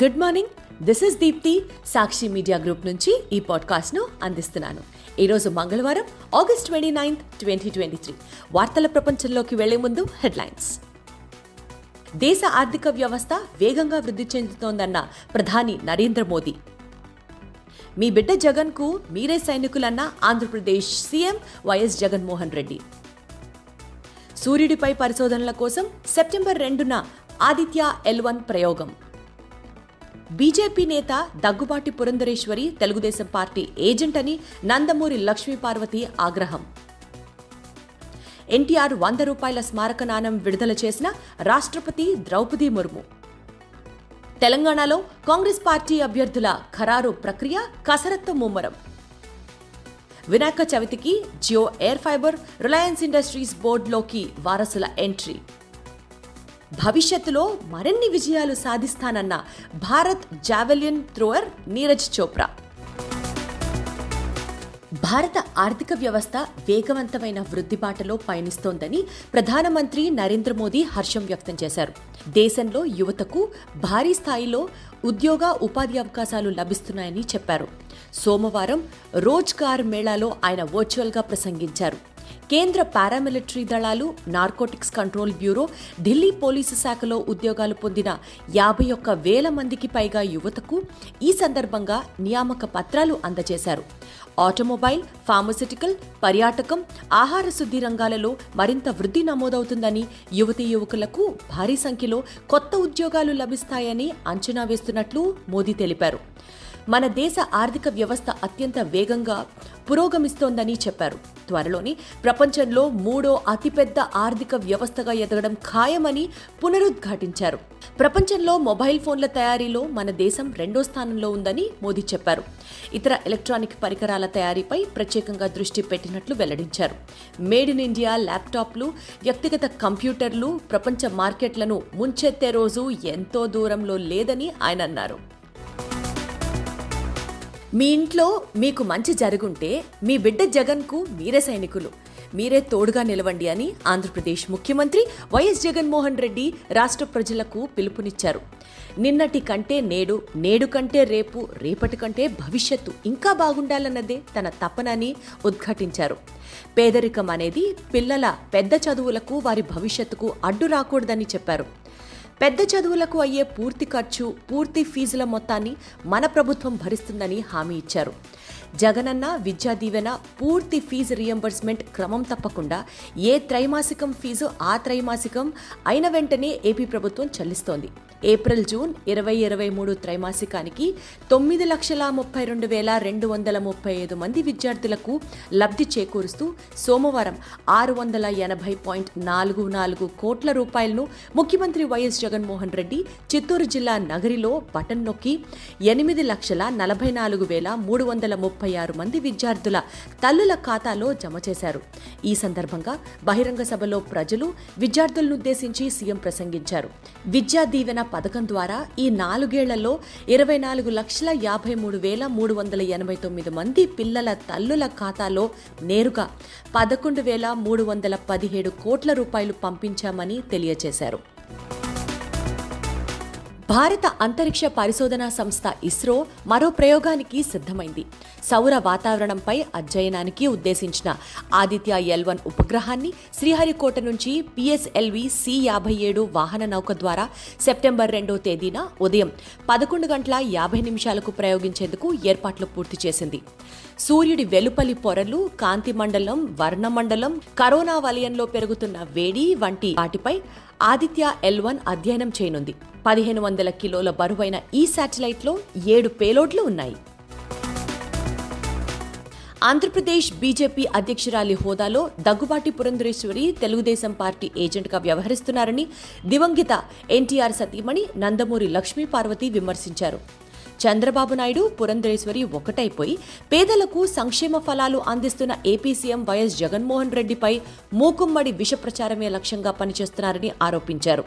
Good morning this is Deepti Sakshi media group నుంచి ఈ పాడ్కాస్ట్ను అందిస్తున్నాను. ఈరోజు మంగళవారం August twenty ninth twenty twenty three వార్తల ప్రపంచంలోకి వెళ్ళే ముందు హెడ్లైన్స్. దేశ ఆర్థిక వ్యవస్థ వేగంగా వృద్ధి చెందుతోందన్న ప్రధాని నరేంద్ర మోదీ. మీ బిడ్డ జగన్కు మీరే సైనికులన్న ఆంధ్రప్రదేశ్ సీఎం వైఎస్ జగన్మోహన్ రెడ్డి. సూర్యుడిపై పరిశోధనల కోసం సెప్టెంబర్ రెండున ఆదిత్య ఎల్ వన్ ప్రయోగం. బీజేపీ నేత దగ్గుబాటి పురంధరేశ్వరి తెలుగుదేశం పార్టీ ఏజెంట్ అని నందమూరి లక్ష్మీపార్వతి ఆగ్రహం. ఎన్టీఆర్ వంద రూపాయల స్మారక నాణం విడుదల చేసిన రాష్ట్రపతి ద్రౌపది ముర్ము. తెలంగాణలో కాంగ్రెస్ పార్టీ అభ్యర్థుల ఖరారు ప్రక్రియ కసరత్తు ముమ్మరం. వినాయక చవితికి Jio air fiber Reliance Industries బోర్డులోకి వారసుల ఎంట్రీ. భవిష్యత్తులో మరిన్ని విజయాలు సాధిస్తానన్న భారత్ జావెలియన్ థ్రోవర్ నీరజ్ చోప్రా. భారత ఆర్థిక వ్యవస్థ వేగవంతమైన వృద్ధి బాటలో పయనిస్తోందని ప్రధానమంత్రి నరేంద్ర మోదీ హర్షం వ్యక్తం చేశారు. దేశంలో యువతకు భారీ స్థాయిలో ఉద్యోగ ఉపాధి అవకాశాలు లభిస్తున్నాయని చెప్పారు. సోమవారం రోజ్గార్ మేళాలో ఆయన వర్చువల్గా ప్రసంగించారు. కేంద్ర పారామిలిటరీ దళాలు narcotics control bureau Delhi police శాఖలో ఉద్యోగాలు పొందిన యాభై ఒక్క వేల మందికి పైగా యువతకు ఈ సందర్భంగా నియామక పత్రాలు అందజేశారు. ఆటోమొబైల్ ఫార్మసిటికల్ పర్యాటకం ఆహార శుద్ధి రంగాలలో మరింత వృద్ధి నమోదవుతుందని యువతీ యువకులకు భారీ సంఖ్యలో కొత్త ఉద్యోగాలు లభిస్తాయని అంచనా వేస్తున్నట్లు మోదీ తెలిపారు. మన దేశ ఆర్థిక వ్యవస్థ అత్యంత వేగంగా పురోగమిస్తోందని చెప్పారు. త్వరలోని ప్రపంచంలో మూడో అతిపెద్ద ఆర్థిక వ్యవస్థగా ఎదగడం ఖాయమని పునరుద్ఘాటించారు. ప్రపంచంలో మొబైల్ ఫోన్ల తయారీలో మన దేశం రెండో స్థానంలో ఉందని మోదీ చెప్పారు. ఇతర ఎలక్ట్రానిక్ పరికరాల తయారీపై ప్రత్యేకంగా దృష్టి పెట్టినట్లు వెల్లడించారు. మేడ్ ఇన్ ఇండియా ల్యాప్టాప్లు వ్యక్తిగత కంప్యూటర్లు ప్రపంచ మార్కెట్లను ముంచెత్తే రోజు ఎంతో దూరంలో లేదని ఆయన అన్నారు. మీ ఇంట్లో మీకు మంచి జరుగుంటే మీ బిడ్డ జగన్కు మీరే సైనికులు. మీరే తోడుగా నిలవండి అని ఆంధ్రప్రదేశ్ ముఖ్యమంత్రి వైఎస్ జగన్మోహన్ రెడ్డి రాష్ట్ర ప్రజలకు పిలుపునిచ్చారు. నిన్నటి కంటే నేడు నేడు కంటే రేపు రేపటి కంటే భవిష్యత్తు ఇంకా బాగుండాలన్నదే తన తపనని ఉద్ఘాటించారు. పేదరికం అనేది పిల్లల పెద్ద చదువులకు వారి భవిష్యత్తుకు అడ్డు రాకూడదని చెప్పారు. పెద్ద చదువులకు అయ్యే పూర్తి ఖర్చు పూర్తి ఫీజుల మొత్తాన్ని మన ప్రభుత్వం భరిస్తుందని హామీ ఇచ్చారు. జగనన్న విద్యా దీవెన పూర్తి ఫీజు రియంబర్స్మెంట్ క్రమం తప్పకుండా ఏ త్రైమాసికం ఫీజు ఆ త్రైమాసికం అయిన వెంటనే ఏపీ ప్రభుత్వం చెల్లిస్తోంది. ఏప్రిల్ జూన్ ఇరవై ఇరవై మూడు త్రైమాసికానికి తొమ్మిది లక్షల ముప్పై రెండు వేల రెండు వందల ముప్పై ఐదు మంది విద్యార్థులకు లబ్ధి చేకూరుస్తూ సోమవారం ఆరు వందల ఎనభై పాయింట్ నాలుగు నాలుగు కోట్ల రూపాయలను ముఖ్యమంత్రి వైఎస్ జగన్మోహన్ రెడ్డి చిత్తూరు జిల్లా నగరిలో బటన్ నొక్కి ఎనిమిది లక్షల నలభై నాలుగు వేల మూడు వందల ముప్పై ఆరు మంది విద్యార్థుల తల్లుల ఖాతాలో జమ చేశారు. ఈ సందర్భంగా బహిరంగ సభలో ప్రజలు విద్యార్థులనుద్దేశించి సీఎం ప్రసంగించారు. విద్యా దీవెన పథకం ద్వారా ఈ నాలుగేళ్ళలో ఇరవై నాలుగు లక్షల యాభై మూడు వేల మూడు వందల ఎనభై తొమ్మిది మంది పిల్లల తల్లుల ఖాతాలో నేరుగా పదకొండు వేల మూడు వందల పదిహేడు కోట్ల రూపాయలు పంపించామని తెలియజేశారు భారత అంతరిక్ష పరిశోధనా సంస్థ ఇస్రో మరో ప్రయోగానికి సిద్ధమైంది. సౌర వాతావరణంపై అధ్యయనానికి ఉద్దేశించిన ఆదిత్య ఎల్ వన్ ఉపగ్రహాన్ని శ్రీహరికోట నుంచి పిఎస్ఎల్వి సి యాభై ఏడు వాహన నౌక ద్వారా సెప్టెంబర్ రెండో తేదీన ఉదయం పదకొండు గంటల యాభై నిమిషాలకు ప్రయోగించేందుకు ఏర్పాట్లు పూర్తి చేసింది. సూర్యుడి వెలుపలి పొరలు కాంతి మండలం వర్ణమండలం కరోనా వలయంలో పెరుగుతున్న వేడి వంటి వాటిపై ఆదిత్య ఎల్ వన్ అధ్యయనం చేయనుంది. పదిహేను వందల కిలోల బరువైన ఈ శాటిలైట్లో ఏడు పేలోడ్లు ఉన్నాయి. ఆంధ్రప్రదేశ్ బీజేపీ అధ్యక్షురాలి హోదాలో దగ్గుబాటి పురంధరేశ్వరి తెలుగుదేశం పార్టీ ఏజెంట్గా వ్యవహరిస్తున్నారని దివంగిత ఎన్టీఆర్ సతీమణి నందమూరి లక్ష్మీపార్వతి విమర్శించారు. చంద్రబాబు నాయుడు పురంధరేశ్వరి ఒకటైపోయి పేదలకు సంక్షేమ ఫలాలు అందిస్తున్న ఏపీ సీఎం వైఎస్ జగన్మోహన్ రెడ్డిపై మూకుమ్మడి విష ప్రచారమే లక్ష్యంగా పనిచేస్తున్నారని ఆరోపించారు.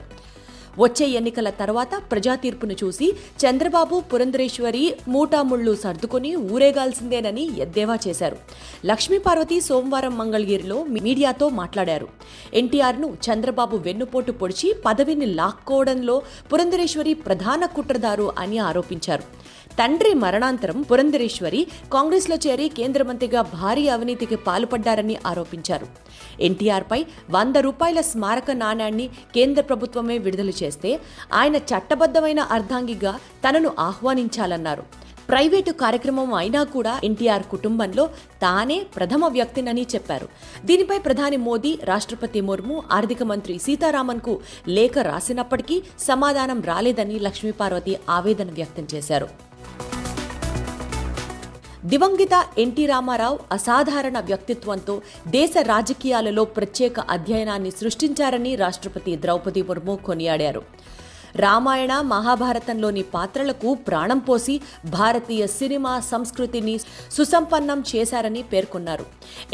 వచ్చే ఎన్నికల తర్వాత ప్రజా తీర్పును చూసి చంద్రబాబు పురంధరేశ్వరి మూటాముళ్ళు సర్దుకుని ఊరేగాల్సిందేనని ఎద్దేవా చేశారు. లక్ష్మీపార్వతి సోమవారం మంగళగిరిలో మీడియాతో మాట్లాడారు. ఎన్టీఆర్ను చంద్రబాబు వెన్నుపోటు పొడిచి పదవిని లాక్కోవడంలో పురంధరేశ్వరి ప్రధాన కుట్రదారు అని ఆరోపించారు. తండ్రి మరణాంతరం పురంధరేశ్వరి కాంగ్రెస్లో చేరి కేంద్ర మంత్రిగా భారీ అవినీతికి పాల్పడ్డారని ఆరోపించారు. ఎన్టీఆర్పై వంద రూపాయల స్మారక నాణ్యాన్ని కేంద్ర ప్రభుత్వమే విడుదల చేస్తే ఆయన చట్టబద్ధమైన అర్ధాంగిగా తనను ఆహ్వానించాలన్నారు. ప్రైవేటు కార్యక్రమం అయినా కూడా ఎన్టీఆర్ కుటుంబంలో తానే ప్రథమ వ్యక్తినని చెప్పారు. దీనిపై ప్రధాని మోదీ రాష్ట్రపతి ముర్ము ఆర్థిక మంత్రి సీతారామన్కు లేఖ రాసినప్పటికీ సమాధానం రాలేదని లక్ష్మీపార్వతి ఆవేదన వ్యక్తం చేశారు. దివంగిత ఎన్టీ రామారావు అసాధారణ వ్యక్తిత్వంతో దేశ రాజకీయాలలో ప్రత్యేక అధ్యయనాన్ని సృష్టించారని రాష్ట్రపతి ద్రౌపది ముర్ము కొనియాడారు. రామాయణ మహాభారతంలోని పాత్రలకు ప్రాణం పోసి భారతీయ సినిమా సంస్కృతిని సుసంపన్నం చేశారని పేర్కొన్నారు.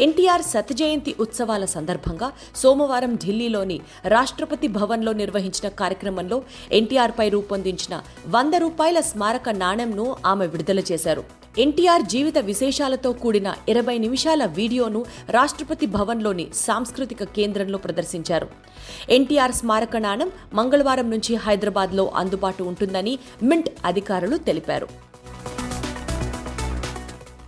ఎన్టీఆర్ శతజయంతి ఉత్సవాల సందర్భంగా సోమవారం ఢిల్లీలోని రాష్ట్రపతి భవన్లో నిర్వహించిన కార్యక్రమంలో ఎన్టీఆర్పై రూపొందించిన వంద రూపాయల స్మారక నాణెంను ఆమె విడుదల చేశారు. ఎన్టీఆర్ జీవిత విశేషాలతో కూడిన ఇరవై నిమిషాల వీడియోను రాష్ట్రపతి భవన్లోని సాంస్కృతిక కేంద్రంలో ప్రదర్శించారు. ఎన్టీఆర్ స్మారక నాణం మంగళవారం నుంచి హైదరాబాద్లో అందుబాటు ఉంటుందని మింట్ అధికారులు తెలిపారు.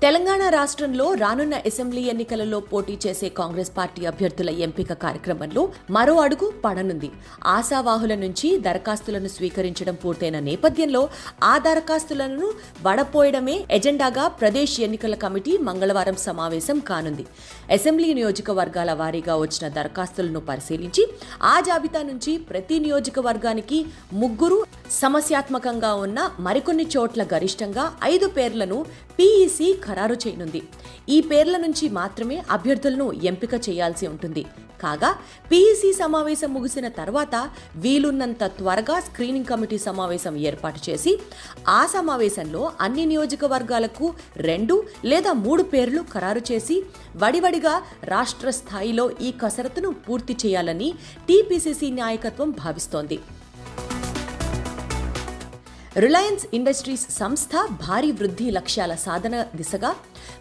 తెలంగాణ రాష్ట్రంలో రానున్న అసెంబ్లీ ఎన్నికలలో పోటీ చేసే కాంగ్రెస్ పార్టీ అభ్యర్థుల ఎంపిక కార్యక్రమంలో మరో అడుగు పడనుంది. ఆశావాహుల నుంచి దరఖాస్తులను స్వీకరించడం పూర్తయిన నేపథ్యంలో ఆ దరఖాస్తులను వడపోయడమే ఎజెండాగా ప్రదేశ్ ఎన్నికల కమిటీ మంగళవారం సమావేశం కానుంది. అసెంబ్లీ నియోజకవర్గాల వారీగా వచ్చిన దరఖాస్తులను పరిశీలించి ఆ జాబితా నుంచి ప్రతి నియోజకవర్గానికి ముగ్గురు సమస్యాత్మకంగా ఉన్న మరికొన్ని చోట్ల గరిష్టంగా ఐదు పేర్లను పీఈసీ ఖరారు చేయనుంది. ఈ పేర్ల నుంచి మాత్రమే అభ్యర్థులను ఎంపిక చేయాల్సి ఉంటుంది. కాగా పీఈసీ సమావేశం ముగిసిన తర్వాత వీలున్నంత త్వరగా స్క్రీనింగ్ కమిటీ సమావేశం ఏర్పాటు చేసి ఆ సమావేశంలో అన్ని నియోజకవర్గాలకు రెండు లేదా మూడు పేర్లు ఖరారు చేసి వడివడిగా రాష్ట్ర స్థాయిలో ఈ కసరత్తును పూర్తి చేయాలని టీపీసీసీ నాయకత్వం భావిస్తోంది. రిలయన్స్ ఇండస్ట్రీస్ సంస్థ భారీ వృద్ధి లక్ష్యాల సాధన దిశగా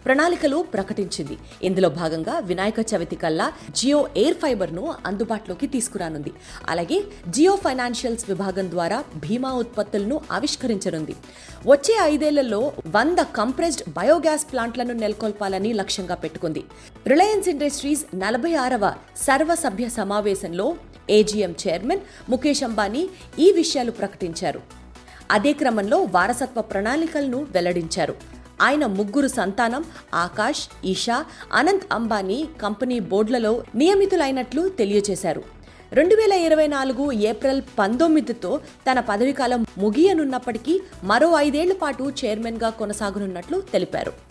ప్రణాళికలు ప్రకటించింది. ఇందులో భాగంగా వినాయక చవితి కల్లా జియో ఎయిర్ ఫైబర్ను అందుబాటులోకి తీసుకురానుంది. అలాగే జియో ఫైనాన్షియల్స్ విభాగం ద్వారా భీమా ఉత్పత్తులను ఆవిష్కరించనుంది. వచ్చే ఐదేళ్ళలో వంద కంప్రెస్డ్ బయోగ్యాస్ ప్లాంట్లను నెలకొల్పాలని లక్ష్యంగా పెట్టుకుంది. రిలయన్స్ ఇండస్ట్రీస్ నలభై ఆరవ సర్వసభ్య సమావేశంలో ఏజీఎం చైర్మన్ ముఖేష్ అంబానీ ఈ విషయాలు ప్రకటించారు. అదే క్రమంలో వారసత్వ ప్రణాళికలను వెల్లడించారు. ఆయన ముగ్గురు సంతానం ఆకాష్ ఈషా అనంత్ అంబానీ కంపెనీ బోర్డులలో నియమితులైనట్లు తెలియజేశారు. రెండు వేల ఇరవై నాలుగు ఏప్రిల్ పంతొమ్మిదితో తన పదవీకాలం ముగియనున్నప్పటికీ మరో ఐదేళ్ళ పాటు చైర్మన్గా కొనసాగనున్నట్లు తెలిపారు.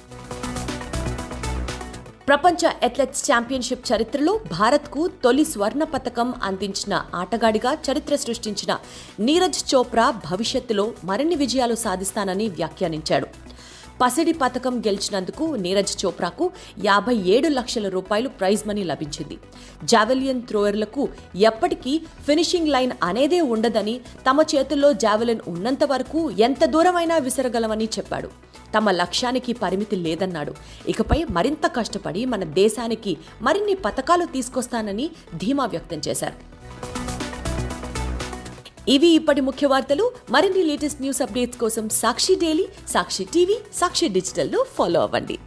ప్రపంచ అథ్లెట్స్ ఛాంపియన్షిప్ చరిత్రలో భారత్కు తొలి స్వర్ణ పతకం అందించిన ఆటగాడిగా చరిత్ర సృష్టించిన నీరజ్ చోప్రా భవిష్యత్తులో మరిన్ని విజయాలు సాధిస్తానని వ్యాఖ్యానించాడు. పసిడి పథకం గెలిచినందుకు నీరజ్ చోప్రాకు యాభై ఏడు లక్షల రూపాయలు ప్రైజ్ మనీ లభించింది. జావెలియన్ థ్రోయర్లకు ఎప్పటికీ ఫినిషింగ్ లైన్ అనేదే ఉండదని తమ చేతుల్లో జావెలిన్ ఉన్నంత వరకు ఎంత దూరమైనా విసరగలమని చెప్పాడు. తమ లక్ష్యానికి పరిమితి లేదన్నాడు. ఇకపై మరింత కష్టపడి మన దేశానికి మరిన్ని పథకాలు తీసుకొస్తానని ధీమా వ్యక్తం చేశారు. ఇవి ఇప్పటి ముఖ్య వార్తలు. మరిన్ని లేటెస్ట్ న్యూస్ అప్డేట్స్ కోసం సాక్షి డైలీ సాక్షి టీవీ సాక్షి డిజిటల్ను ఫాలో అవ్వండి.